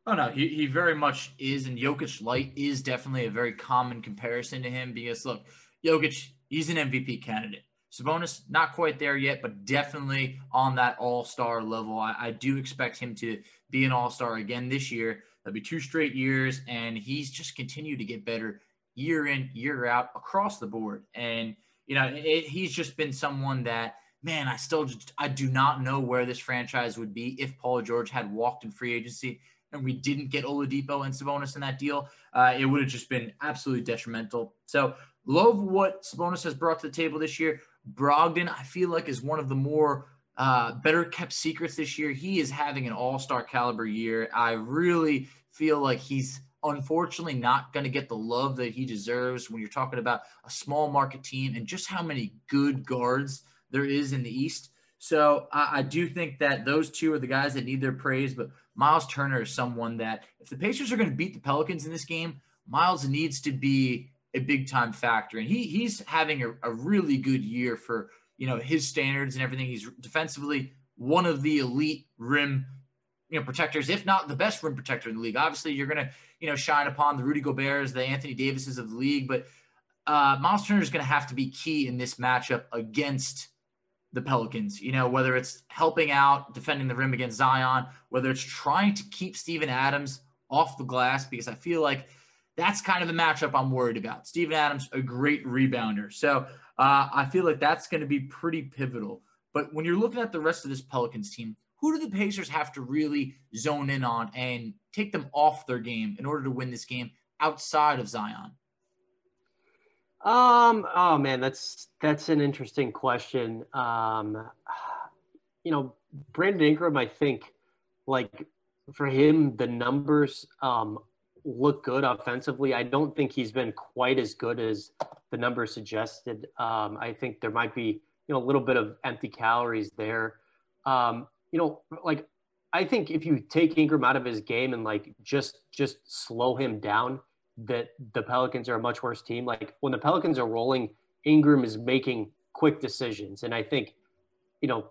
Oh no, he, he very much is, and Jokic light is definitely a very common comparison to him because look, Jokic, he's an MVP candidate. Sabonis, not quite there yet, but definitely on that all-star level. I, I do expect him to be an all-star again this year. That'll be two straight years, and he's just continued to get better year in, year out across the board. And you know, it, he's just been someone that, man, I still just, I do not know where this franchise would be if Paul George had walked in free agency and we didn't get Oladipo and Sabonis in that deal. Uh, it would have just been absolutely detrimental. So love what Sabonis has brought to the table this year. Brogdon, I feel like, is one of the more uh, better kept secrets this year. He is having an all star caliber year. I really feel like he's unfortunately not going to get the love that he deserves when you're talking about a small market team and just how many good guards there is in the East. So I, I do think that those two are the guys that need their praise. But Myles Turner is someone that if the Pacers are going to beat the Pelicans in this game, Myles needs to be a big time factor. And he he's having a, a really good year for you know his standards and everything. He's defensively one of the elite rim you know protectors, if not the best rim protector in the league. Obviously, you're gonna you know shine upon the Rudy Gobert's, the Anthony Davises of the league, but uh, Myles Turner is going to have to be key in this matchup against the Pelicans. You know, whether it's helping out defending the rim against Zion, whether it's trying to keep Steven Adams off the glass, because I feel like that's kind of the matchup I'm worried about. Steven Adams, a great rebounder. So uh, I feel like that's going to be pretty pivotal. But when you're looking at the rest of this Pelicans team, who do the Pacers have to really zone in on and take them off their game in order to win this game outside of Zion? Um. Oh man, that's that's an interesting question. Um, you know, Brandon Ingram. I think, like for him, the numbers um look good offensively. I don't think he's been quite as good as the numbers suggested. Um, I think there might be you know a little bit of empty calories there. Um, you know, like I think if you take Ingram out of his game and like just just slow him down, that the Pelicans are a much worse team. Like when the Pelicans are rolling, Ingram is making quick decisions, and I think, you know,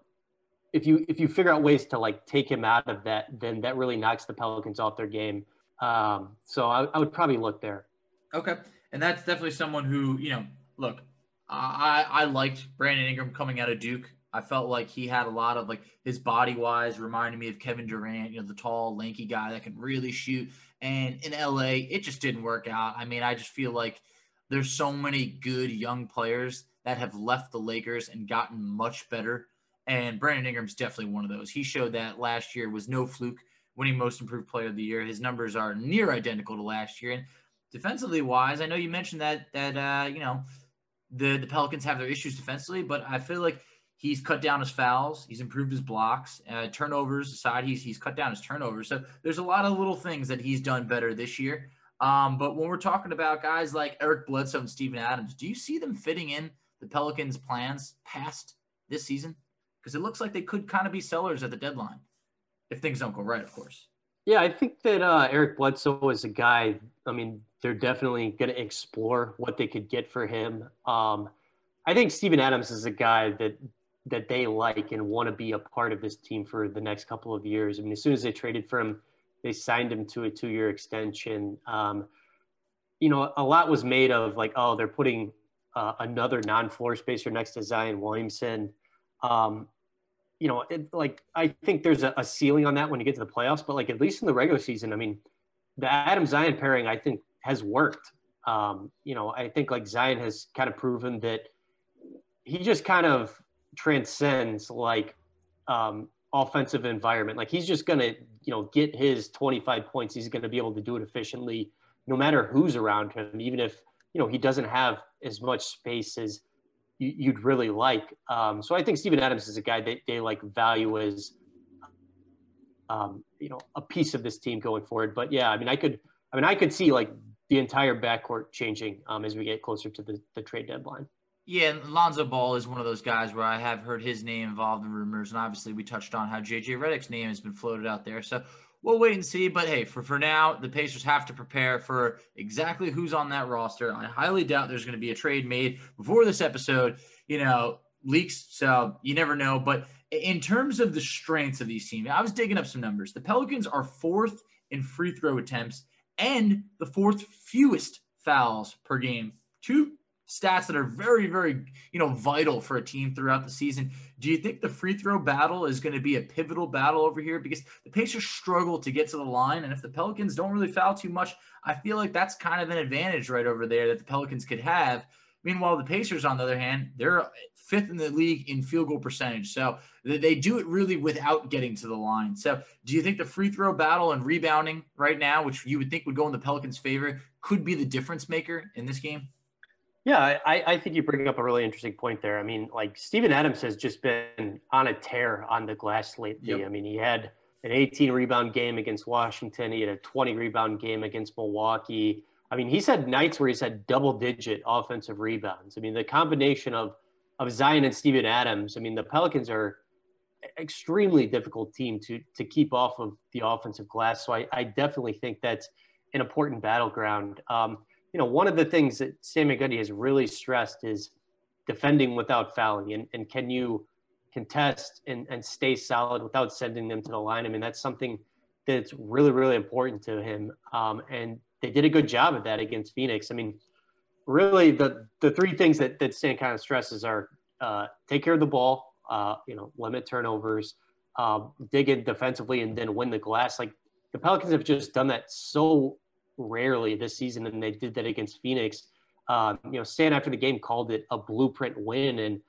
if you if you figure out ways to like take him out of that, then that really knocks the Pelicans off their game. Um, so I, I would probably look there. Okay, and that's definitely someone who you know. Look, I I liked Brandon Ingram coming out of Duke. I felt like he had a lot of like his body wise reminded me of Kevin Durant, you know, the tall, lanky guy that can really shoot. And in LA, it just didn't work out. I mean, I just feel like there's so many good young players that have left the Lakers and gotten much better. And Brandon Ingram's definitely one of those. He showed that last year was no fluke, winning most improved player of the year. His numbers are near identical to last year. And defensively wise, I know you mentioned that that uh, you know the the Pelicans have their issues defensively, but I feel like He's cut down his fouls. He's improved his blocks, uh, turnovers aside. He's he's cut down his turnovers. So there's a lot of little things that he's done better this year. Um, but when we're talking about guys like Eric Bledsoe and Steven Adams, do you see them fitting in the Pelicans' plans past this season? Because it looks like they could kind of be sellers at the deadline if things don't go right, of course. Yeah, I think that uh, Eric Bledsoe is a guy. I mean, they're definitely going to explore what they could get for him. Um, I think Steven Adams is a guy that that they like and want to be a part of this team for the next couple of years. I mean, as soon as they traded for him, they signed him to a two-year extension. Um, you know, a lot was made of like, oh, they're putting uh, another non-floor spacer next to Zion Williamson. Um, you know, it, like I think there's a, a, ceiling on that when you get to the playoffs, but like at least in the regular season, I mean, the Adam Zion pairing I think has worked. Um, you know, I think like Zion has kind of proven that he just kind of transcends like um, offensive environment. Like he's just gonna, you know, get his 25 points. He's gonna be able to do it efficiently, no matter who's around him. Even if you know he doesn't have as much space as you, would really like. Um, so I think Steven Adams is a guy that they like value as, um, you know, a piece of this team going forward. But yeah, I mean, I could, I mean, I could see like the entire backcourt changing um, as we get closer to the, the trade deadline. Yeah, and Lonzo Ball is one of those guys where I have heard his name involved in rumors, and obviously we touched on how JJ Redick's name has been floated out there. So we'll wait and see. But hey, for for now, the Pacers have to prepare for exactly who's on that roster. I highly doubt there's going to be a trade made before this episode. You know, leaks, so you never know. But in terms of the strengths of these teams, I was digging up some numbers. The Pelicans are fourth in free throw attempts and the fourth fewest fouls per game. Two stats that are very, very, you know, vital for a team throughout the season. Do you think the free throw battle is going to be a pivotal battle over here? Because the Pacers struggle to get to the line, and if the Pelicans don't really foul too much, I feel like that's kind of an advantage right over there that the Pelicans could have. Meanwhile, the Pacers, on the other hand, they're fifth in the league in field goal percentage. So they do it really without getting to the line. So do you think the free throw battle and rebounding right now, which you would think would go in the Pelicans' favor, could be the difference maker in this game? Yeah, I, I think you bring up a really interesting point there. I mean, like Steven Adams has just been on a tear on the glass lately. Yep. I mean, he had an 18 rebound game against Washington. He had a 20 rebound game against Milwaukee. I mean, he's had nights where he's had double digit offensive rebounds. I mean, the combination of of Zion and Steven Adams. I mean, the Pelicans are extremely difficult team to to keep off of the offensive glass. So I, I definitely think that's an important battleground. Um, you know, one of the things that Stan Van Gundy has really stressed is defending without fouling. And, and can you contest and, and stay solid without sending them to the line? I mean, that's something that's really, really important to him. Um, and they did a good job of that against Phoenix. I mean, really the, the three things that, that Stan kind of stresses are uh, take care of the ball, uh, you know, limit turnovers, uh, dig in defensively, and then win the glass. Like the Pelicans have just done that so rarely this season, and they did that against Phoenix. Um, you know, Stan after the game called it a blueprint win, and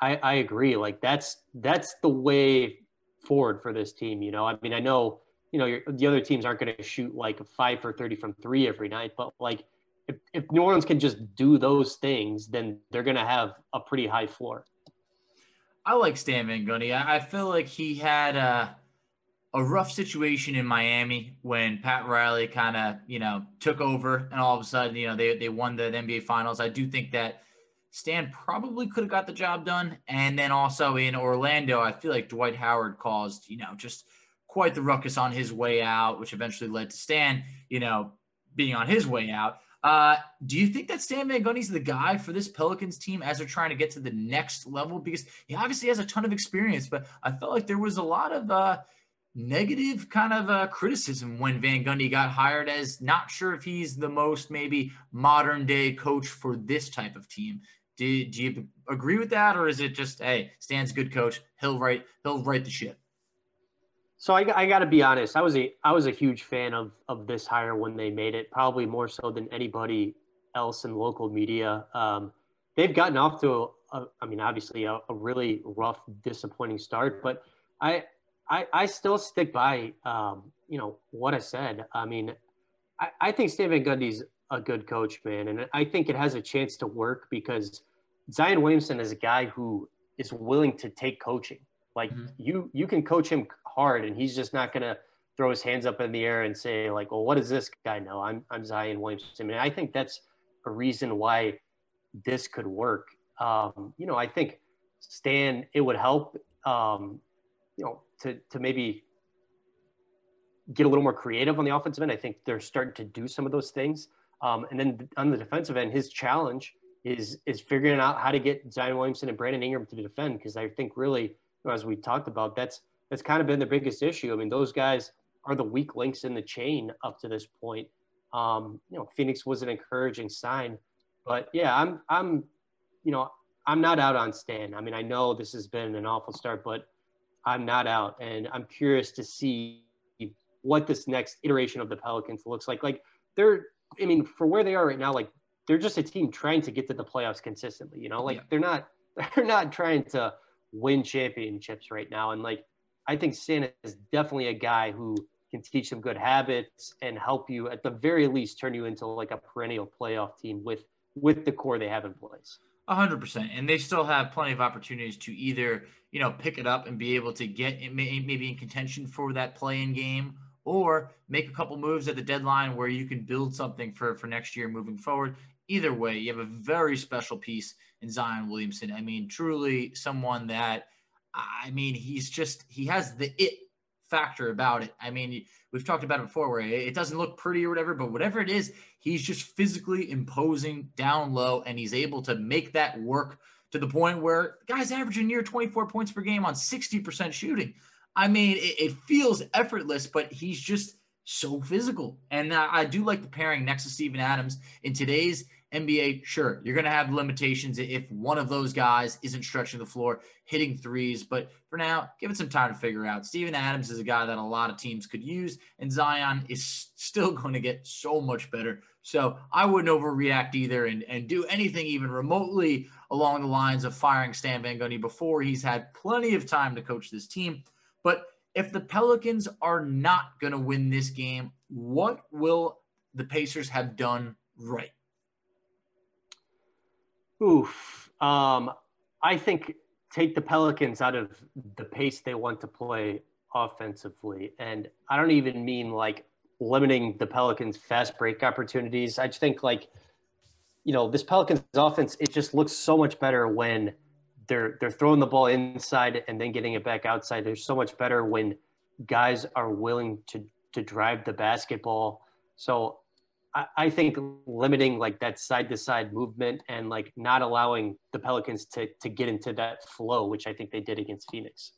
I, I agree. Like that's that's the way forward for this team. You know, I mean, I know you know the other teams aren't going to shoot like five for thirty from three every night, but like if, if New Orleans can just do those things, then they're going to have a pretty high floor. I like Stan Van Gundy. I, I feel like he had. Uh a rough situation in Miami when Pat Riley kind of, you know, took over and all of a sudden, you know, they, they won the NBA finals. I do think that Stan probably could have got the job done. And then also in Orlando, I feel like Dwight Howard caused, you know, just quite the ruckus on his way out, which eventually led to Stan, you know, being on his way out. Uh, do you think that Stan Van Gundy's the guy for this Pelicans team as they're trying to get to the next level? Because he obviously has a ton of experience, but I felt like there was a lot of, uh, negative kind of uh, criticism when Van Gundy got hired as not sure if he's the most maybe modern day coach for this type of team. Do, do you agree with that, or is it just hey, Stan's good coach, he'll write he'll write the ship? So I, I got to be honest, I was a I was a huge fan of of this hire when they made it, probably more so than anybody else in local media. Um, they've gotten off to a, a I mean, obviously a, a really rough, disappointing start, but I I, I still stick by, um, you know, what I said. I mean, I, I think Stan Van Gundy's a good coach, man. And I think it has a chance to work because Zion Williamson is a guy who is willing to take coaching. Like mm-hmm. you, you can coach him hard and he's just not going to throw his hands up in the air and say like, well, what does this guy know? I'm, I'm Zion Williamson. And I think that's a reason why this could work. Um, you know, I think Stan, it would help, um, you know, to to maybe get a little more creative on the offensive end. I think they're starting to do some of those things. Um, and then on the defensive end, his challenge is is figuring out how to get Zion Williamson and Brandon Ingram to defend because I think really, you know, as we talked about, that's that's kind of been the biggest issue. I mean, those guys are the weak links in the chain up to this point. Um, you know, Phoenix was an encouraging sign, but yeah, I'm I'm, you know, I'm not out on Stan. I mean, I know this has been an awful start, but I'm not out, and I'm curious to see what this next iteration of the Pelicans looks like. Like they're, I mean, for where they are right now, like they're just a team trying to get to the playoffs consistently. You know, like yeah. they're not <laughs> they're not trying to win championships right now. And like I think Santa is definitely a guy who can teach some good habits and help you at the very least turn you into like a perennial playoff team with with the core they have in place hundred percent, and they still have plenty of opportunities to either you know pick it up and be able to get maybe in contention for that play-in game, or make a couple moves at the deadline where you can build something for for next year moving forward. Either way, you have a very special piece in Zion Williamson. I mean, truly someone that I mean, he's just he has the it factor about it. I mean, we've talked about it before where it doesn't look pretty or whatever, but whatever it is, he's just physically imposing down low and he's able to make that work to the point where guy's averaging near 24 points per game on 60% shooting. I mean, it, it feels effortless, but he's just so physical. And I, I do like the pairing next to Steven Adams in today's NBA, sure, you're going to have limitations if one of those guys isn't stretching the floor, hitting threes. But for now, give it some time to figure out. Steven Adams is a guy that a lot of teams could use, and Zion is <laughs> still going to get so much better. So I wouldn't overreact either and, and do anything even remotely along the lines of firing Stan Van Gundy before he's had plenty of time to coach this team. But if the Pelicans are not going to win this game, what will the Pacers have done right? Oof. Um, I think take the Pelicans out of the pace they want to play offensively. And I don't even mean like limiting the Pelicans' fast break opportunities. I just think like, you know, this Pelicans offense, it just looks so much better when they're they're throwing the ball inside and then getting it back outside. They're so much better when guys are willing to to drive the basketball. So I, think limiting like that side to side movement and like not allowing the Pelicans to to get into that flow, which I think they did against Phoenix.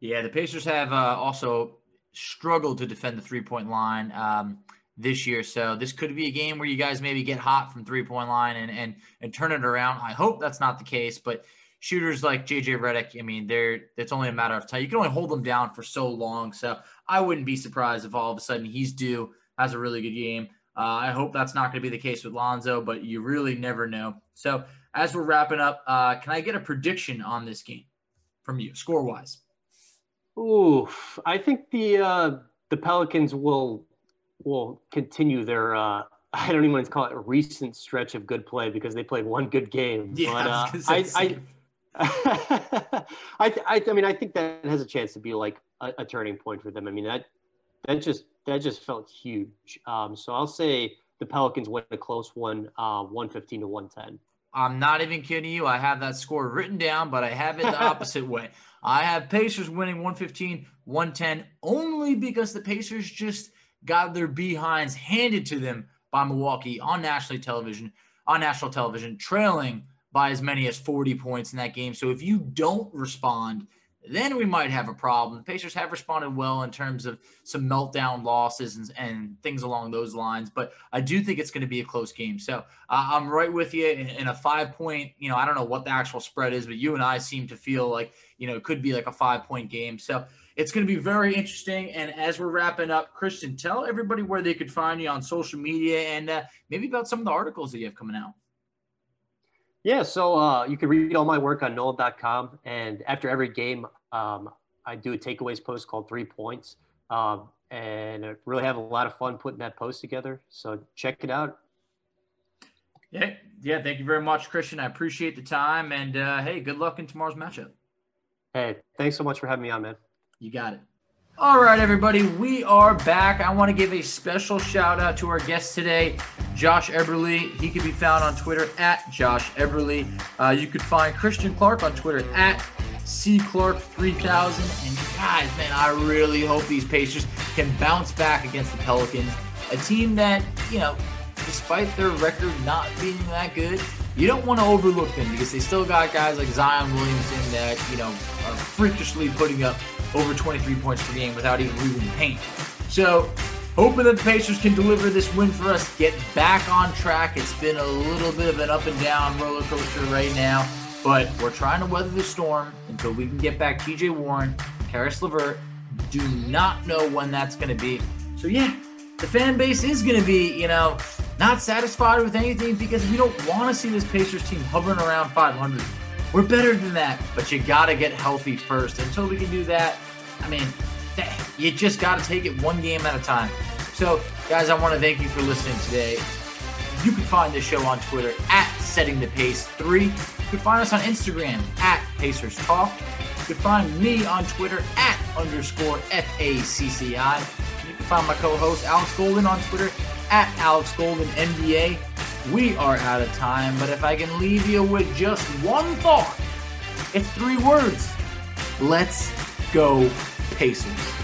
Yeah, the Pacers have uh, also struggled to defend the three point line um, this year. So this could be a game where you guys maybe get hot from three point line and and and turn it around. I hope that's not the case, but shooters like JJ Redick, I mean, they're it's only a matter of time. You can only hold them down for so long. So I wouldn't be surprised if all of a sudden he's due has a really good game. Uh, I hope that's not going to be the case with Lonzo, but you really never know. So as we're wrapping up, uh, can I get a prediction on this game from you, score wise? Ooh, I think the uh, the Pelicans will will continue their uh, I don't even want to call it a recent stretch of good play because they played one good game. Yeah, but, uh, I, I, <laughs> I, I, I, mean, I think that has a chance to be like a, a, turning point for them. I mean, that that just that just felt huge. Um, so I'll say the Pelicans win a close one, uh, one fifteen to one ten. I'm not even kidding you. I have that score written down, but I have it the <laughs> opposite way. I have Pacers winning 115, 110 only because the Pacers just got their behinds handed to them by Milwaukee on national television, on national television, trailing by as many as 40 points in that game. So if you don't respond, then we might have a problem. The Pacers have responded well in terms of some meltdown losses and, and things along those lines, but I do think it's going to be a close game. So uh, I'm right with you in, in, a five point. You know, I don't know what the actual spread is, but you and I seem to feel like you know it could be like a five point game. So it's going to be very interesting. And as we're wrapping up, Christian, tell everybody where they could find you on social media and uh, maybe about some of the articles that you have coming out. Yeah, so uh, you can read all my work on NOLA.com. And after every game, um, I do a takeaways post called Three Points. Um, and I really have a lot of fun putting that post together. So check it out. Yeah, yeah. Thank you very much, Christian. I appreciate the time. And uh, hey, good luck in tomorrow's matchup. Hey, thanks so much for having me on, man. You got it. All right, everybody, we are back. I want to give a special shout out to our guest today, Josh Eberly. He can be found on Twitter at Josh Eberly. Uh, you could find Christian Clark on Twitter at C Clark 3000. And guys, man, I really hope these Pacers can bounce back against the Pelicans, a team that, you know, despite their record not being that good, you don't want to overlook them because they still got guys like Zion Williamson that, you know, are freakishly putting up over 23 points per game without even leaving the paint. So, hoping that the Pacers can deliver this win for us, get back on track. It's been a little bit of an up and down roller coaster right now, but we're trying to weather the storm until we can get back TJ Warren, Caris LeVert. Do not know when that's going to be. So, yeah, the fan base is going to be, you know, not satisfied with anything because we don't want to see this Pacers team hovering around 500. We're better than that, but you got to get healthy first. Until we can do that, I mean, you just got to take it one game at a time. So, guys, I want to thank you for listening today. You can find this show on Twitter at Setting the Pace 3. You can find us on Instagram at Pacers Talk. You can find me on Twitter at underscore FACCI. You can find my co host Alex Golden on Twitter at Alex Golden NBA. We are out of time, but if I can leave you with just one thought, it's three words. Let's go, Pacers.